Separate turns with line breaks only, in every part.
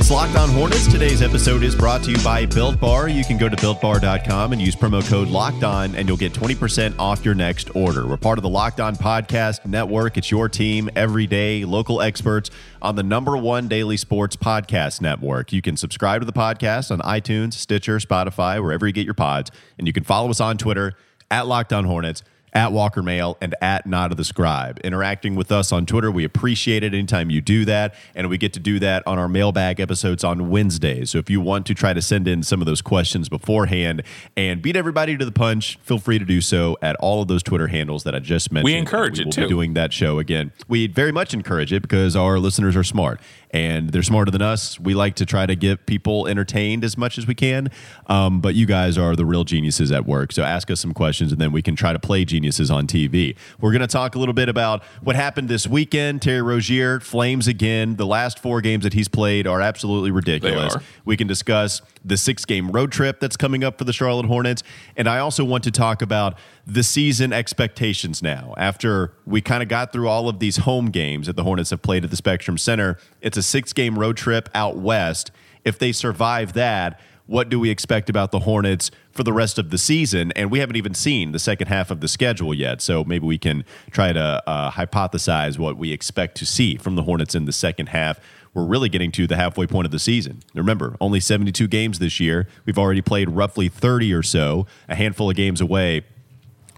It's Locked On Hornets. Today's episode is brought to you by Built Bar. You can go to builtbar.com and use promo code Locked On, and you'll get 20% off your next order. We're part of the Locked On Podcast Network. It's your team every day, local experts on the number one daily sports podcast network. You can subscribe to the podcast on iTunes, Stitcher, Spotify, wherever you get your pods, and you can follow us on Twitter at Locked On Hornets at Walker Mehl and at Not of the Scribe. Interacting with us on Twitter, we appreciate it anytime you do that. And we get to do that on our mailbag episodes on Wednesdays. So if you want to try to send in some of those questions beforehand and beat everybody to the punch, feel free to do so at all of those Twitter handles that I just mentioned.
We encourage
we
it too.
Doing that show again. We very much encourage it because our listeners are smart and they're smarter than us. We like to try to get people entertained as much as we can. Um, but you guys are the real geniuses at work. So ask us some questions and then we can try to play geniuses on TV. We're going to talk a little bit about what happened this weekend. Terry Rozier, Flames again. The last four games that he's played are absolutely ridiculous.
are.
We can discuss the six game road trip that's coming up for the Charlotte Hornets. And I also want to talk about the season expectations now. After we kind of got through all of these home games that the Hornets have played at the Spectrum Center, it's a six game road trip out west. If they survive that, what do we expect about the Hornets for the rest of the season? And we haven't even seen the second half of the schedule yet. So maybe we can try to uh, hypothesize what we expect to see from the Hornets in the second half. We're really getting to the halfway point of the season. Remember, only 72 games this year. We've already played roughly 30 or so, a handful of games away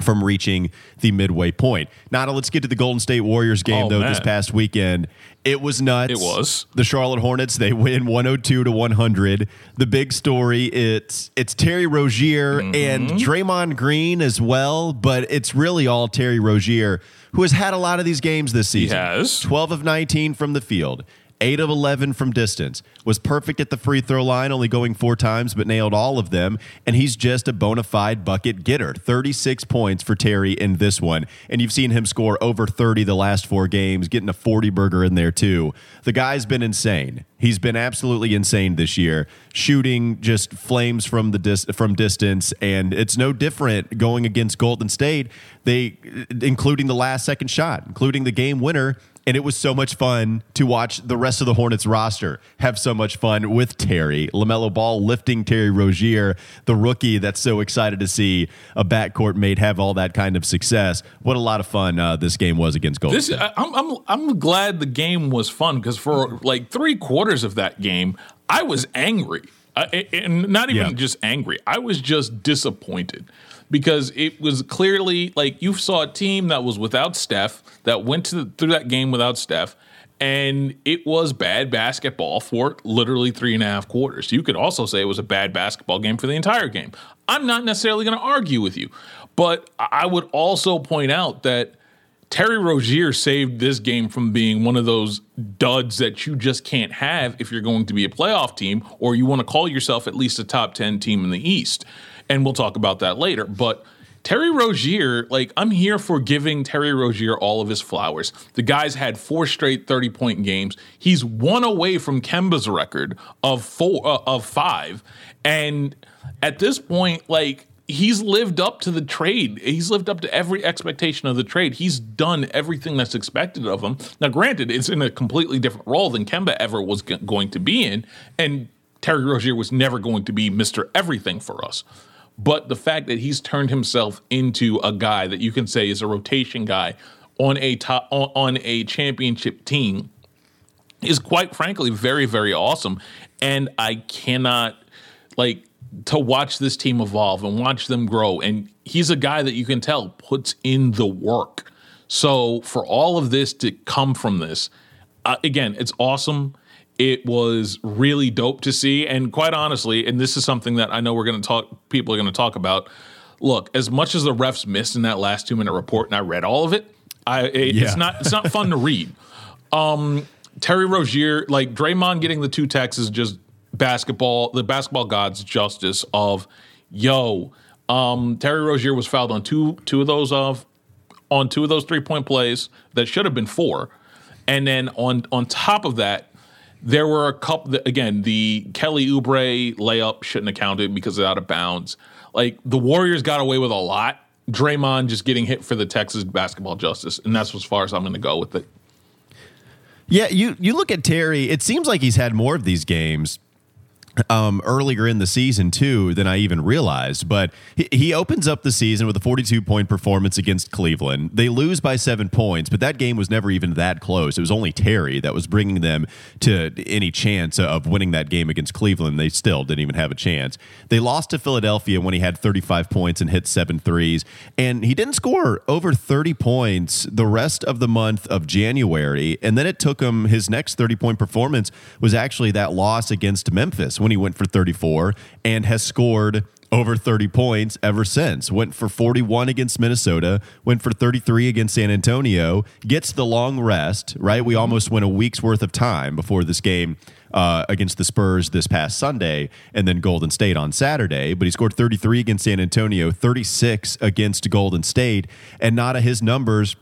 from reaching the midway point. Now, let's get to the Golden State Warriors game,
Oh,
though,
man.
this past weekend. It was nuts.
It was.
The Charlotte Hornets, they win 102 to 100. The big story, it's it's Terry Rozier
Mm-hmm.
and Draymond Green as well, but it's really all Terry Rozier, who has had a lot of these games this season.
He has.
12 of 19 from the field. 8 of 11 from distance. Was perfect at the free throw line, only going four times, but nailed all of them. And he's just a bona fide bucket getter. 36 points for Terry in this one. And you've seen him score over 30 the last four games, getting a 40 burger in there, too. The guy's been insane. He's been absolutely insane this year, shooting just flames from the dis- from distance, and it's no different going against Golden State. They, including the last second shot, including the game winner, and it was so much fun to watch the rest of the Hornets roster have so much fun with Terry LaMelo Ball lifting Terry Rozier, the rookie that's so excited to see a backcourt mate have all that kind of success. What a lot of fun uh, this game was against Golden
This
State.
I- I'm I'm I'm glad the game was fun because for like three quarters of that game, I was angry, I, and not even
Yeah.
just angry. I was just disappointed because it was clearly like you saw a team that was without Steph that went to the, through that game without Steph. And it was bad basketball for literally three and a half quarters. You could also say it was a bad basketball game for the entire game. I'm not necessarily going to argue with you, but I would also point out that Terry Rozier saved this game from being one of those duds that you just can't have if you're going to be a playoff team or you want to call yourself at least a top 10 team in the East. And we'll talk about that later. But Terry Rozier, like, I'm here for giving Terry Rozier all of his flowers. The guy's had four straight 30 point games. He's one away from Kemba's record of four, uh, of five. And at this point, like, he's lived up to the trade. He's lived up to every expectation of the trade. He's done everything that's expected of him. Now, granted, it's in a completely different role than Kemba ever was g- going to be in, and Terry Rozier was never going to be Mr. Everything for us. But the fact that he's turned himself into a guy that you can say is a rotation guy on a top on, a championship team is quite frankly very very awesome. And i cannot like to watch this team evolve and watch them grow. And he's a guy that you can tell puts in the work. So for all of this to come from this uh, again it's awesome it was really dope to see and quite honestly and this is something that i know we're going to talk people are going to talk about look as much as the refs missed in that last two minute report and i read all of it i it-
Yeah.
it's not it's not fun to read Terry Rozier, like Draymond getting the two techs is just basketball, the basketball gods justice of yo. Um, Terry Rozier was fouled on two two of those of on two of those three point plays that should have been four, and then on on top of that, there were a couple. Again, the Kelly Oubre layup shouldn't have counted because it's out of bounds. Like the Warriors got away with a lot. Draymond just getting hit for the Texas basketball justice, and that's as far as I'm going to go with it.
Yeah, you you look at Terry. It seems like he's had more of these games um, earlier in the season too than I even realized. But he, he opens up the season with a 42 point performance against Cleveland. They lose by seven points, but that game was never even that close. It was only Terry that was bringing them to any chance of winning that game against Cleveland. They still didn't even have a chance. They lost to Philadelphia when he had 35 points and hit seven threes, and he didn't score over 30 points the rest of the month of January. And then it took him his next 30 point performance was actually that loss against Memphis when he went for 34 and has scored over 30 points ever since. Went for 41 against Minnesota, went for 33 against San Antonio, gets the long rest, right? We almost went a week's worth of time before this game uh, against the Spurs this past Sunday and then Golden State on Saturday. But he scored 33 against San Antonio, 36 against Golden State, and not of his numbers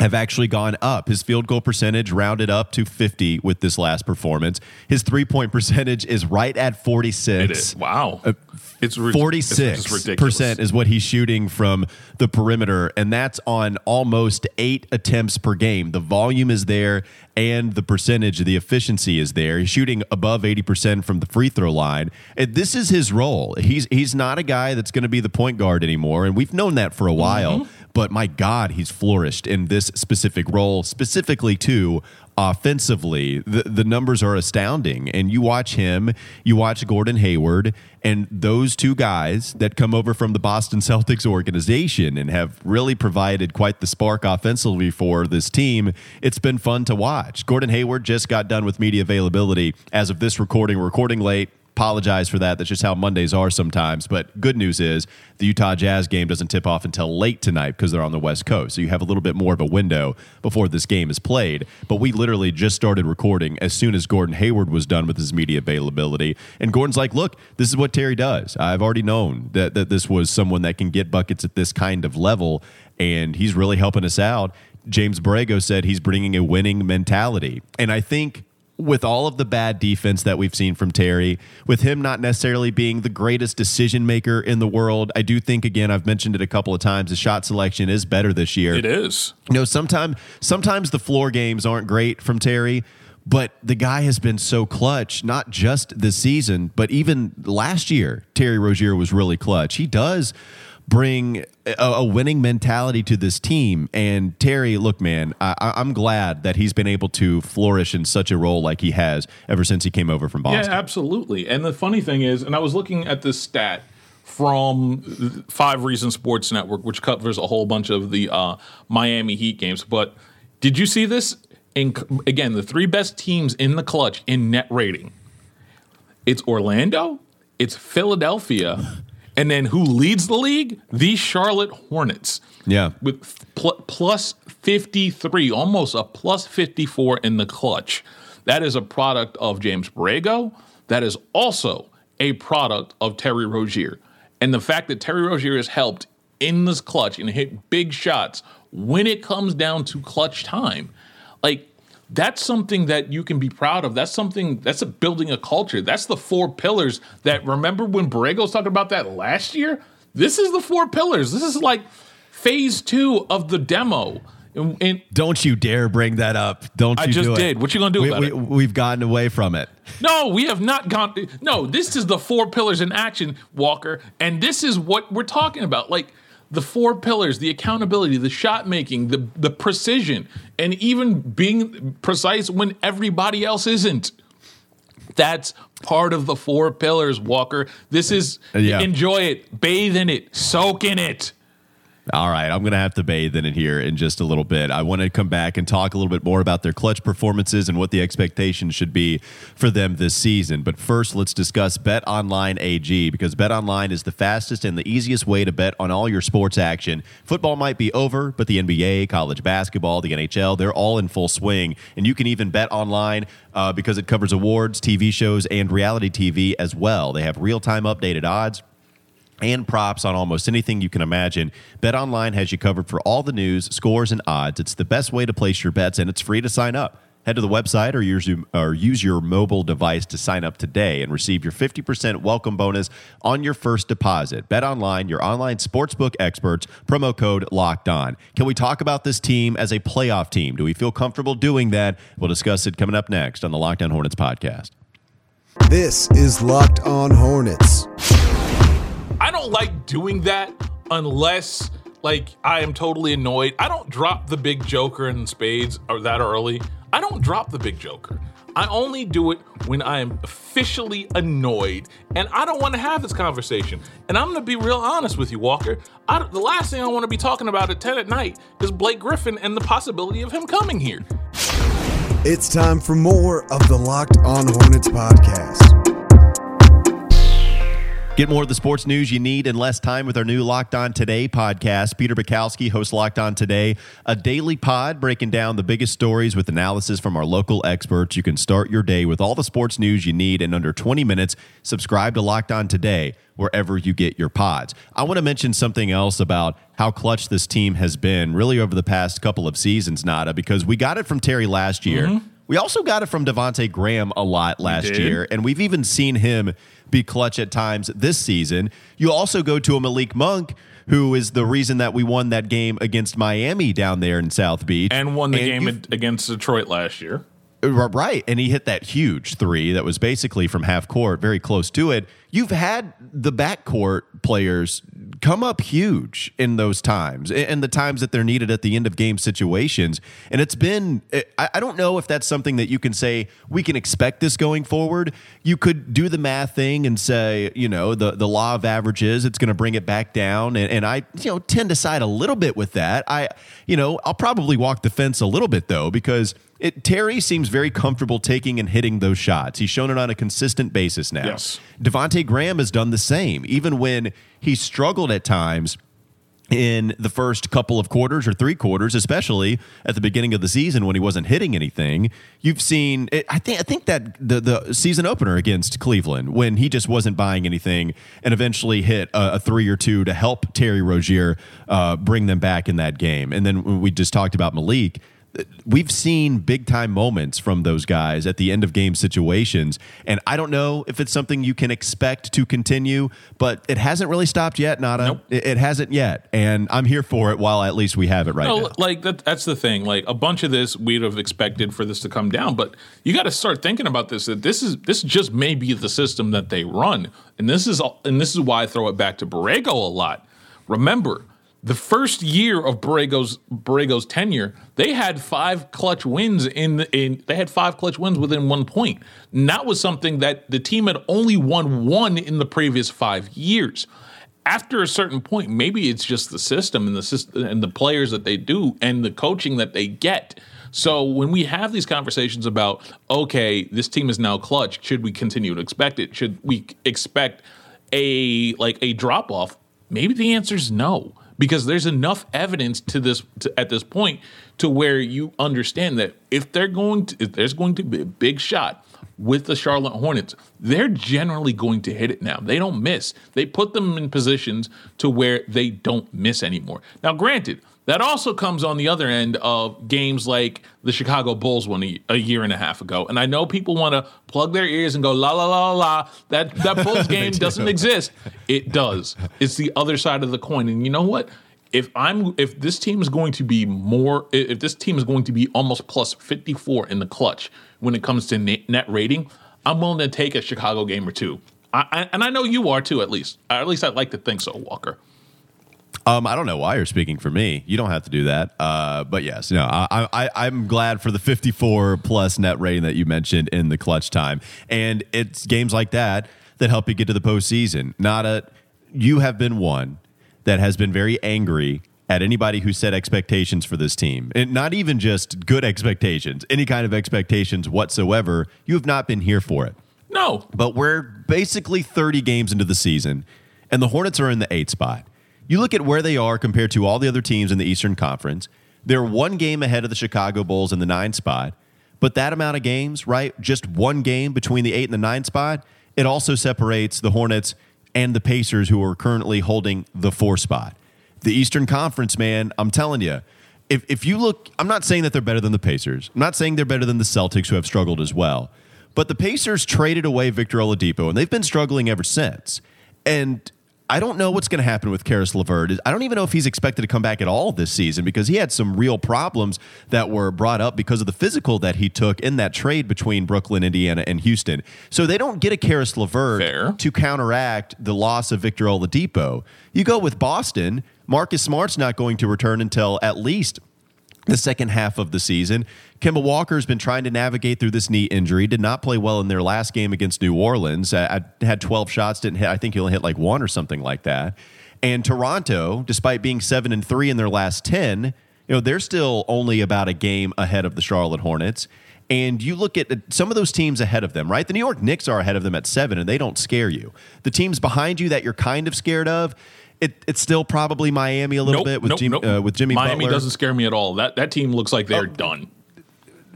have actually gone up. His field goal percentage rounded up to 50 with this last performance. His three point percentage is right at 46.
It is. Wow. Uh,
it's 46 percent is what he's shooting from the perimeter, and that's on almost eight attempts per game. The volume is there, and the percentage, the efficiency is there. He's shooting above 80% from the free throw line. And this is his role. He's he's not a guy that's going to be the point guard anymore, and we've known that for a while. Mm-hmm but my God, he's flourished in this specific role, specifically too offensively. The, the numbers are astounding. And you watch him, you watch Gordon Hayward, and those two guys that come over from the Boston Celtics organization and have really provided quite the spark offensively for this team. It's been fun to watch. Gordon Hayward just got done with media availability as of this recording, recording late apologize for that. That's just how Mondays are sometimes. But good news is the Utah Jazz game doesn't tip off until late tonight because they're on the West Coast. So you have a little bit more of a window before this game is played. But we literally just started recording as soon as Gordon Hayward was done with his media availability. And Gordon's like, look, this is what Terry does. I've already known that, that this was someone that can get buckets at this kind of level. And he's really helping us out. James Borrego said he's bringing a winning mentality. And I think with all of the bad defense that we've seen from Terry, with him not necessarily being the greatest decision maker in the world, I do think again I've mentioned it a couple of times. The shot selection is better this year.
It is.
You know, sometimes sometimes the floor games aren't great from Terry, but the guy has been so clutch, not just this season, but even last year. Terry Rozier was really clutch. He does bring a, a, winning mentality to this team. And Terry, look, man, I, am glad that he's been able to flourish in such a role like he has ever since he came over from Boston.
Yeah, absolutely. And the funny thing is, and I was looking at this stat from Five Reasons Sports Network, which covers a whole bunch of the uh, Miami Heat games. But did you see this? In, again, the three best teams in the clutch in net rating. It's Orlando, it's Philadelphia, and then who leads the league? The Charlotte Hornets.
Yeah.
With pl- plus 53, almost a plus 54 in the clutch. That is a product of James Borrego. That is also a product of Terry Rozier. And the fact that Terry Rozier has helped in this clutch and hit big shots when it comes down to clutch time. Like that's something that you can be proud of. That's something that's a building a culture. That's the four pillars that remember when Borrego was talking about that last year? This is the four pillars. This is like phase two of the demo.
And, and Don't you dare bring that up. Don't you I
just did.
It.
What you gonna do
we,
about
we,
it?
We've gotten away from it.
No, we have not gone. No, this is the four pillars in action, Walker, and this is what we're talking about. Like the four pillars the accountability the shot making the the precision and even being precise when everybody else isn't. That's part of the four pillars walker. This is yeah. enjoy it bathe in it soak in it
all right, I'm going to have to bathe in it here in just a little bit. I want to come back and talk a little bit more about their clutch performances and what the expectations should be for them this season. But first, let's discuss Bet Online AG because Bet Online is the fastest and the easiest way to bet on all your sports action. Football might be over, but the NBA, college basketball, the NHL, they're all in full swing. And you can even bet online uh, because it covers awards, TV shows, and reality TV as well. They have real time updated odds and props on almost anything you can imagine. BetOnline has you covered for all the news, scores, and odds. It's the best way to place your bets, and it's free to sign up. Head to the website or use, or use your mobile device to sign up today and receive your 50% welcome bonus on your first deposit. Bet online, your online sportsbook experts, promo code locked on. Can we talk about this team as a playoff team? Do we feel comfortable doing that? We'll discuss it coming up next on the Locked On Hornets podcast.
This is Locked On Hornets.
Don't like doing that unless like I am totally annoyed. I don't drop the big joker in spades or that early. I don't drop the big joker. I only do it when I am officially annoyed and I don't want to have this conversation. And I'm going to be real honest with you, Walker. I, the last thing I want to be talking about at 10 at night is Blake Griffin and the possibility of him coming here.
It's time for more of the Locked On Hornets podcast.
Get more of the sports news you need in less time with our new Locked On Today podcast. Peter Bukowski hosts Locked On Today, a daily pod breaking down the biggest stories with analysis from our local experts. You can start your day with all the sports news you need in under 20 minutes. Subscribe to Locked On Today wherever you get your pods. I want to mention something else about how clutch this team has been really over the past couple of seasons, Nata, because we got it from Terry last year. Mm-hmm. We also got it from Devonte Graham a lot last year, and we've even seen him be clutch at times this season. You also go to a Malik Monk who is the reason that we won that game against Miami down there in South Beach
and won the and game against Detroit last year.
Right. And he hit that huge three that was basically from half court, very close to it. You've had the backcourt players come up huge in those times and the times that they're needed at the end of game situations. And it's been, eh, I don't know if that's something that you can say we can expect this going forward. You could do the math thing and say, you know, the, the law of averages, it's going to bring it back down. And, and I, you know, tend to side a little bit with that. I, you know, I'll probably walk the fence a little bit though, because it, Terry seems very comfortable taking and hitting those shots. He's shown it on a consistent basis now.
Yes.
Devonte Graham has done the same, even when he struggled at times in the first couple of quarters or three quarters, especially at the beginning of the season when he wasn't hitting anything. You've seen, I think, I think that the the season opener against Cleveland when he just wasn't buying anything and eventually hit a, a three or two to help Terry Rozier uh, bring them back in that game. And then we just talked about Malik we've seen big time moments from those guys at the end of game situations. And I don't know if it's something you can expect to continue, but it hasn't really stopped yet, Nata. Nope. It, it, hasn't yet. And I'm here for it while at least we have it right no, now.
Like that, that's the thing. Like a bunch of this we'd have expected for this to come down, but you got to start thinking about this that this is this just may be the system that they run. And this is and this is why I throw it back to Borrego a lot. Remember, the first year of Borrego's Borrego's tenure, they had five clutch wins in, in they had five clutch wins within one point. And that was something that the team had only won one in the previous five years. After a certain point, maybe it's just the system and the system and the players that they do and the coaching that they get. So when we have these conversations about okay, this team is now clutch, should we continue to expect it? Should we expect a like a drop off? Maybe the answer is no because there's enough evidence to this to, at this point to where you understand that if they're going to if there's going to be a big shot with the Charlotte Hornets, they're generally going to hit it now. They don't miss. They put them in positions to where they don't miss anymore. Now, granted, that also comes on the other end of games like the Chicago Bulls one a, a year and a half ago. And I know people want to plug their ears and go la la la la. That that Bulls game do. doesn't exist. It does. It's the other side of the coin. And you know what? If I'm if this team is going to be more if this team is going to be almost plus 54 in the clutch when it comes to net rating, I'm willing to take a Chicago game or two. I, I, and I know you are too, at least. At least I'd like to think so, Walker.
Um, I don't know why you're speaking for me. You don't have to do that. Uh, but yes, no, I, I, I'm glad for the 54 plus net rating that you mentioned in the clutch time, and it's games like that that help you get to the postseason. Nata, you have been one that has been very angry at anybody who set expectations for this team, and not even just good expectations, any kind of expectations whatsoever. You have not been here for it.
No,
but we're basically 30 games into the season, and the Hornets are in the eight spot. You look at where they are compared to all the other teams in the Eastern Conference. They're one game ahead of the Chicago Bulls in the nine spot. But that amount of games, right? Just one game between the eight and the nine spot, it also separates the Hornets and the Pacers, who are currently holding the four spot. The Eastern Conference, man, I'm telling you, if if you look, I'm not saying that they're better than the Pacers. I'm not saying they're better than the Celtics, who have struggled as well. But the Pacers traded away Victor Oladipo, and they've been struggling ever since. And I don't know what's going to happen with Caris LeVert. I don't even know if he's expected to come back at all this season because he had some real problems that were brought up because of the physical that he took in that trade between Brooklyn, Indiana, and Houston. So they don't get a Caris LeVert
Fair.
to counteract the loss of Victor Oladipo. You go with Boston. Marcus Smart's not going to return until at least the second half of the season. Kemba Walker's been trying to navigate through this knee injury. Did not play well in their last game against New Orleans. Uh, I, I had 12 shots, didn't hit. I think he only hit like one or something like that. And Toronto, despite being seven and three in their last 10, you know they're still only about a game ahead of the Charlotte Hornets. And you look at some of those teams ahead of them, right? The New York Knicks are ahead of them at seven, and they don't scare you. The teams behind you that you're kind of scared of, it, it's still probably Miami a little
Nope,
bit with,
nope,
Jim,
nope.
uh, with Jimmy
Miami
Butler.
doesn't scare me at all. That that team looks like they're
Oh.
done.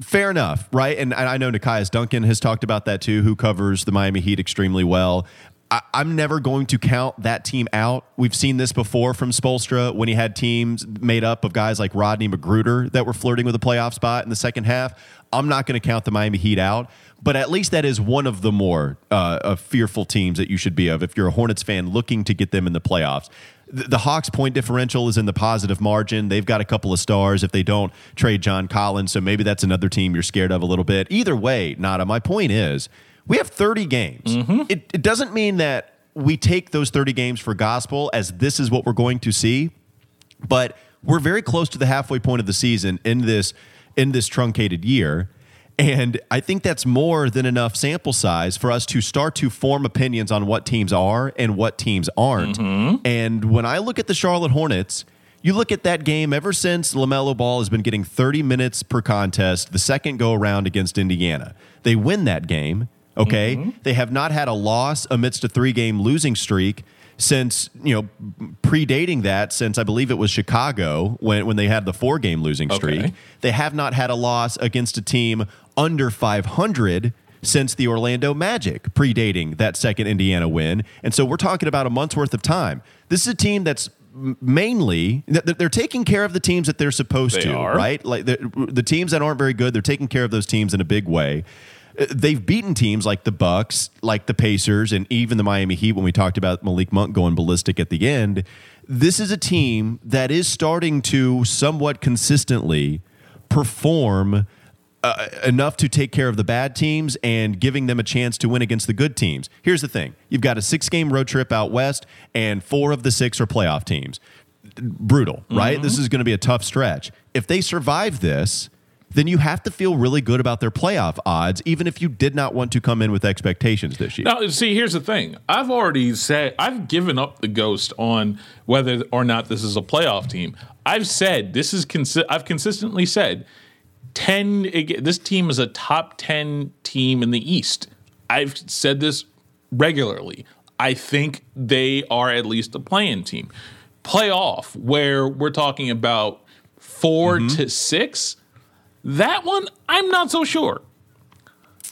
Fair enough, right? And I know Nekias Duncan has talked about that too, who covers the Miami Heat extremely well. I, I'm never going to count that team out. We've seen this before from Spoelstra when he had teams made up of guys like Rodney McGruder that were flirting with a playoff spot in the second half. I'm not going to count the Miami Heat out, but at least that is one of the more uh, fearful teams that you should be of if you're a Hornets fan looking to get them in the playoffs. The, the Hawks' point differential is in the positive margin. They've got a couple of stars if they don't trade John Collins, so maybe that's another team you're scared of a little bit. Either way, Nata, my point is we have 30 games. It, it doesn't mean that we take those 30 games for gospel as this is what we're going to see but we're very close to the halfway point of the season in this in this truncated year and i think that's more than enough sample size for us to start to form opinions on what teams are and what teams aren't mm-hmm. and when i look at the charlotte hornets you look at that game ever since LaMelo Ball has been getting 30 minutes per contest, the second go around against Indiana. They win that game, okay? Mm-hmm. They have not had a loss amidst a three game losing streak since, you know, predating that, since I believe it was Chicago when, when they had the four game losing streak.
Okay.
They have not had a loss against a team under 500 since the Orlando Magic, predating that second Indiana win. And so we're talking about a month's worth of time. This is a team that's mainly th- th- they're taking care of the teams that they're supposed
They
to,
are.
right? Like the, the teams that aren't very good, they're taking care of those teams in a big way. Uh, They've beaten teams like the Bucks, like the Pacers, and even the Miami Heat. When we talked about Malik Monk going ballistic at the end, this is a team that is starting to somewhat consistently perform uh, enough to take care of the bad teams and giving them a chance to win against the good teams. Here's the thing you've got a six game road trip out west, and four of the six are playoff teams. Brutal, right? This is going to be a tough stretch. If they survive this, then you have to feel really good about their playoff odds, even if you did not want to come in with expectations this year.
Now, see, here's the thing. I've already said I've given up the ghost on whether or not this is a playoff team. I've said this is consi- I've consistently said ten. This team is a top ten team in the East. I've said this regularly. I think they are at least a play-in team. Playoff, where we're talking about 4 mm-hmm. to six. That one, I'm not so sure.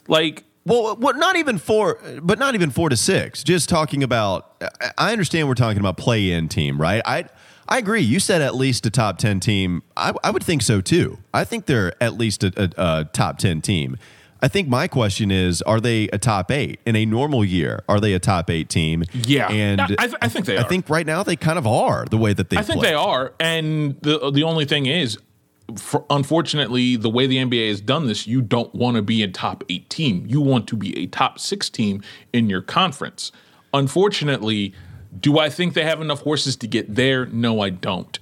Like
Well, what? Not even four, but not even four to six. Just talking about. I- I understand we're talking about play-in team, right? I I agree. You said at least a top ten team. I, I would think so too. I think they're at least a, a, a top ten team. I think my question is: Are they a top eight in a normal year? Are they a top eight team?
Yeah.
and
I- th- I think they
I think right now they kind of are the way that they.
I think
play.
they are, and the the only thing is, for, unfortunately, the way the NBA has done this, you don't want to be a top eight team. You want to be a top six team in your conference. Unfortunately, do I think they have enough horses to get there? No, I don't.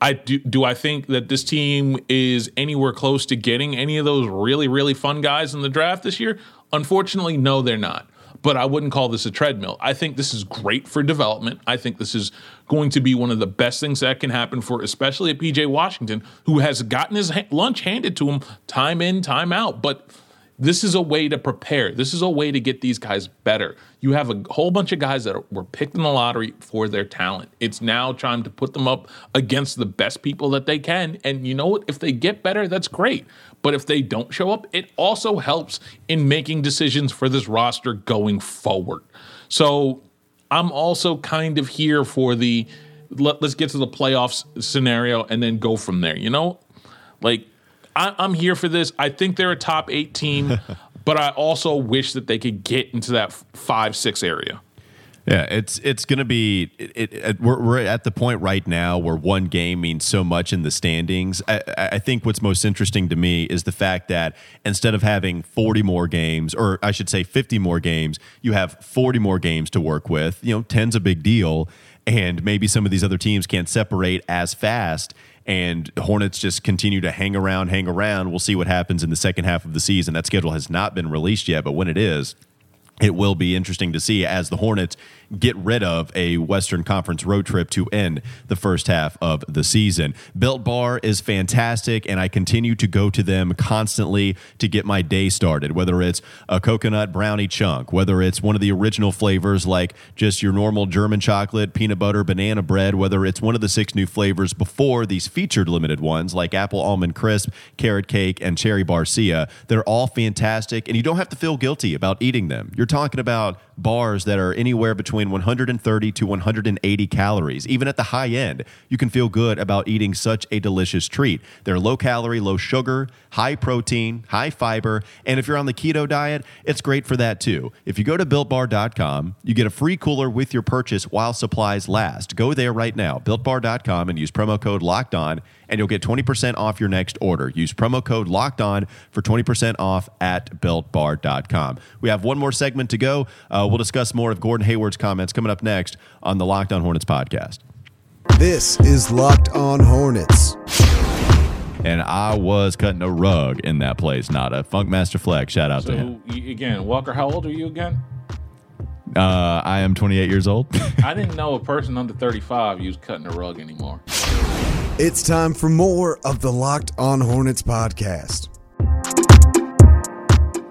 I do. Do I think that this team is anywhere close to getting any of those really, really fun guys in the draft this year? Unfortunately, no, they're not. But I wouldn't call this a treadmill. I think this is great for development. I think this is going to be one of the best things that can happen for, especially a PJ Washington, who has gotten his ha- lunch handed to him time in, time out. But this is a way to prepare. This is a way to get these guys better. You have a whole bunch of guys that are, were picked in the lottery for their talent. It's now time to put them up against the best people that they can. And you know what? If they get better, that's great. But if they don't show up, it also helps in making decisions for this roster going forward. So I'm also kind of here for the Let, let's get to the playoffs scenario and then go from there. You know, like I, I'm here for this. I think they're a top eight team, but I also wish that they could get into that five six area.
Yeah, it's it's going to be. It, it, we're, we're at the point right now where one game means so much in the standings. I, I think what's most interesting to me is the fact that instead of having 40 more games, or I should say 50 more games, you have 40 more games to work with. You know, 10's a big deal, and maybe some of these other teams can't separate as fast and Hornets just continue to hang around, hang around. We'll see what happens in the second half of the season. That schedule has not been released yet, but when it is, it will be interesting to see as the Hornets get rid of a Western Conference road trip to end the first half of the season. Built Bar is fantastic, and I continue to go to them constantly to get my day started, whether it's a coconut brownie chunk, whether it's one of the original flavors like just your normal German chocolate, peanut butter, banana bread, whether it's one of the six new flavors before these featured limited ones like apple almond crisp, carrot cake, and cherry barcia. They're all fantastic, and you don't have to feel guilty about eating them. You're talking about bars that are anywhere between 130 to 180 calories. Even at the high end, you can feel good about eating such a delicious treat. They're low calorie, low sugar, high protein, high fiber, and if you're on the keto diet, it's great for that too. If you go to builtbar.com, you get a free cooler with your purchase while supplies last. Go there right now, builtbar.com, and use promo code locked on and you'll get 20% off your next order. Use promo code locked on for 20% off at builtbar.com. We have one more segment to go. Uh, we'll discuss more of Gordon Hayward's comments coming up next on the Locked On Hornets podcast.
This is Locked On Hornets.
And I was cutting a rug in that place, not a Funkmaster Flex. Shout out
so,
to him.
Again, Walker, how old are you again?
Uh, I am 28 years old.
I didn't know a person under 35 used cutting a rug anymore.
It's time for more of the Locked On Hornets podcast.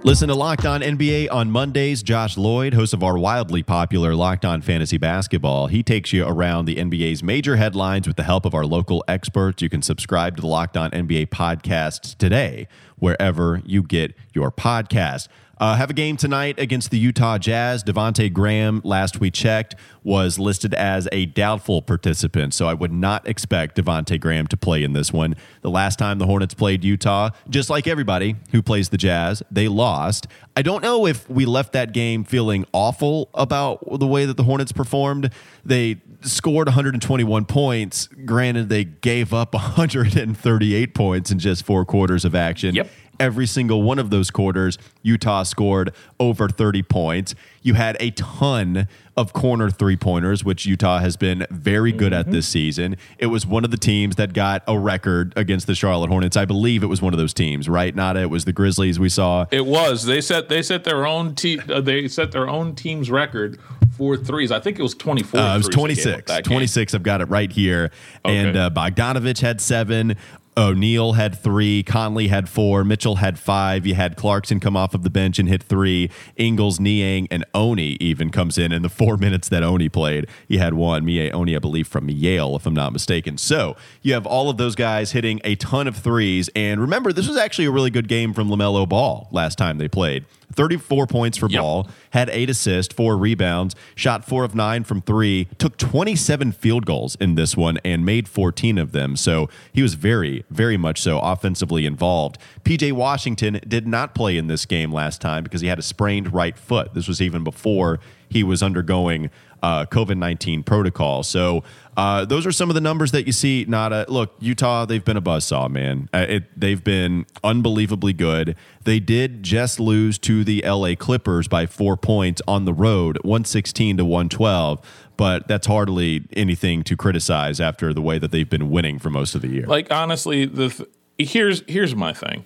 Listen to Locked On NBA on Mondays. Josh Lloyd, host of our wildly popular Locked On Fantasy Basketball, he takes you around the NBA's major headlines with the help of our local experts. You can subscribe to the Locked On NBA podcast today, wherever you get your podcast. Uh, have a game tonight against the Utah Jazz. Devonte Graham, last we checked, was listed as a doubtful participant, so I would not expect Devonte Graham to play in this one. The last time the Hornets played Utah, just like everybody who plays the Jazz, they lost. I don't know if we left that game feeling awful about the way that the Hornets performed. They scored 121 points. Granted, they gave up 138 points in just four quarters of action.
Yep
every single one of those quarters, Utah scored over 30 points. You had a ton of corner three pointers, which Utah has been very good mm-hmm. at this season. It was one of the teams that got a record against the Charlotte Hornets. I believe it was one of those teams, right? Not it was the Grizzlies we saw.
It was. They set they set their own team. Uh, they set their own team's record for threes. I think it was 24.
Uh, it was 26. 26. I've got it right here. Okay. And uh, Bogdanovich had seven. O'Neal had three, Conley had four, Mitchell had five. You had Clarkson come off of the bench and hit three. Ingles, Niang, and Oni even comes in in the four minutes that Oni played. He had one. Miye Oni, I believe, from Yale, if I'm not mistaken. So you have all of those guys hitting a ton of threes. And remember, this was actually a really good game from LaMelo Ball last time they played. 34 points for yep. Ball, had eight assists, four rebounds, shot four of nine from three, took 27 field goals in this one, and made 14 of them. So he was very, very much so offensively involved. PJ Washington did not play in this game last time because he had a sprained right foot. This was even before he was undergoing uh, COVID 19 protocol. So uh, those are some of the numbers that you see. Nata look, Utah. They've been a buzzsaw, man. Uh, it, they've been unbelievably good. They did just lose to the LA Clippers by four points on the road, one sixteen to one twelve. But that's hardly anything to criticize after the way that they've been winning for most of the year.
Like honestly, the th- here's here's my thing.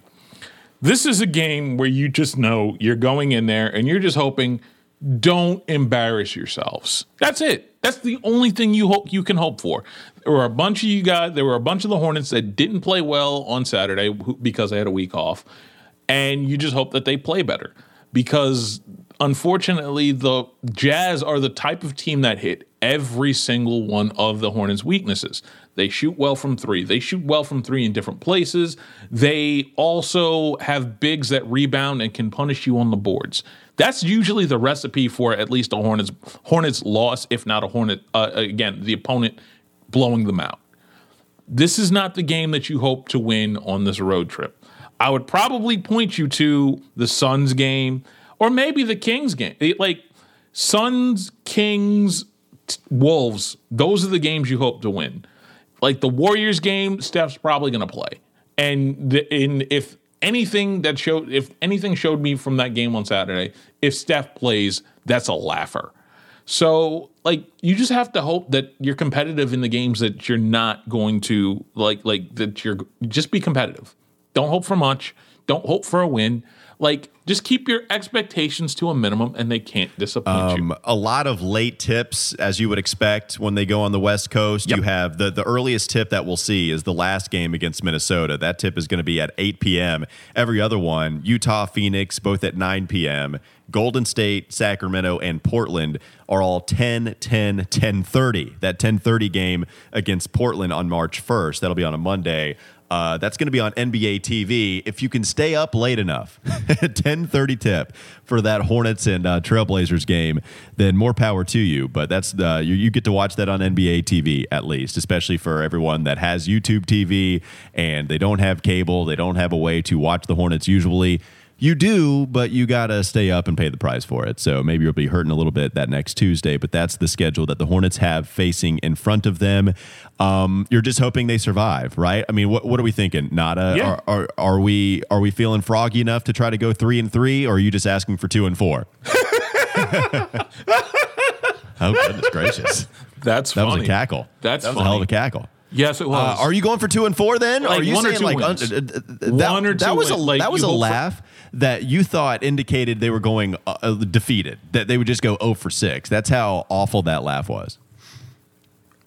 This is a game where you just know you're going in there and you're just hoping don't embarrass yourselves. That's it. That's the only thing you hope you can hope for. There were a bunch of you guys. There were a bunch of the Hornets that didn't play well on Saturday because they had a week off, and you just hope that they play better. Because unfortunately, the Jazz are the type of team that hit every single one of the Hornets' weaknesses. They shoot well from three. They shoot well from three in different places. They also have bigs that rebound and can punish you on the boards. That's usually the recipe for at least a Hornets Hornets loss, if not a Hornet. Uh, again, the opponent blowing them out. This is not the game that you hope to win on this road trip. I would probably point you to the Suns game or maybe the Kings game. Like Suns, Kings, Wolves, those are the games you hope to win. Like the Warriors game, Steph's probably going to play. And the, in, if anything that showed if anything showed me from that game on Saturday, if Steph plays, that's a laugher. So like you just have to hope that you're competitive in the games that you're not going to like like that you're just be competitive. Don't hope for much. Don't hope for a win. Like just keep your expectations to a minimum and they can't disappoint
Um,
you.
a lot of late tips, as you would expect when they go on the West Coast.
Yep.
You have the, the earliest tip that we'll see is the last game against Minnesota. That tip is going to be at 8 p.m. Every other one, Utah, Phoenix, both at 9 p.m. Golden State, Sacramento, and Portland are all 10, 10, 10 30. That 10 30 game against Portland on March 1st, that'll be on a Monday. Uh, that's going to be on NBA TV. If you can stay up late enough, 10:30 tip for that Hornets and uh, Trailblazers game, then more power to you. But that's uh, you, you get to watch that on NBA TV at least, especially for everyone that has YouTube TV and they don't have cable, they don't have a way to watch the Hornets usually. You do, but you got to stay up and pay the price for it. So maybe you'll be hurting a little bit that next Tuesday, but that's the schedule that the Hornets have facing in front of them. Um, you're just hoping they survive, right? I mean, what, what are we thinking? Nata?
Yeah.
Are, are, are we are we feeling froggy enough to try to go three and three, or are you just asking for two and four? oh goodness gracious!
That's
That
funny.
was a cackle.
That's
that was a hell of a cackle.
Yes, it was.
Uh, are you going for two and four then?
Like
are you
one or
saying
two
like
wins.
uh, uh, uh, that,
One or
that was a.
Like,
that was a
hope for-
laugh that you thought indicated they were going uh, uh, defeated that they would just go 0 for 6. That's how awful that laugh was.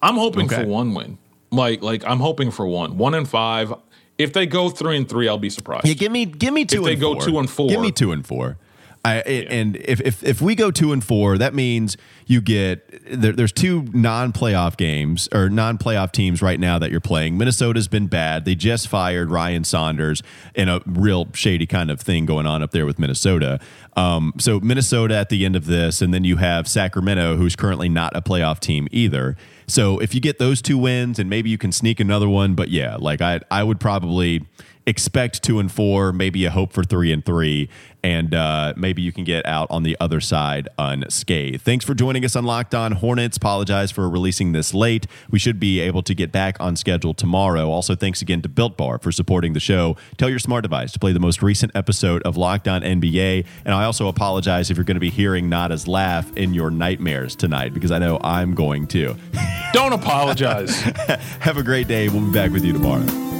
I'm hoping
Okay.
for one win. Like like I'm hoping for one. One and five. If they go three and three, I'll be surprised.
Yeah, give me give me two
they
and
go
four.
two and four-
Give me two and four. I, it, And if, if if we go two and four, that means you get there, there's two non-playoff games or non-playoff teams right now that you're playing. Minnesota's been bad. They just fired Ryan Saunders in a real shady kind of thing going on up there with Minnesota. Um, so Minnesota at the end of this, and then you have Sacramento, who's currently not a playoff team either. So if you get those two wins, and maybe you can sneak another one, but yeah, like I I would probably expect two and four, maybe a hope for three and three, and uh, maybe you can get out on the other side unscathed. Thanks for joining us on Locked On Hornets. Apologize for releasing this late. We should be able to get back on schedule tomorrow. Also, thanks again to Built Bar for supporting the show. Tell your smart device to play the most recent episode of Locked On NBA. And I also apologize if you're going to be hearing Nata's laugh in your nightmares tonight because I know I'm going to.
Don't apologize.
Have a great day. We'll be back with you tomorrow.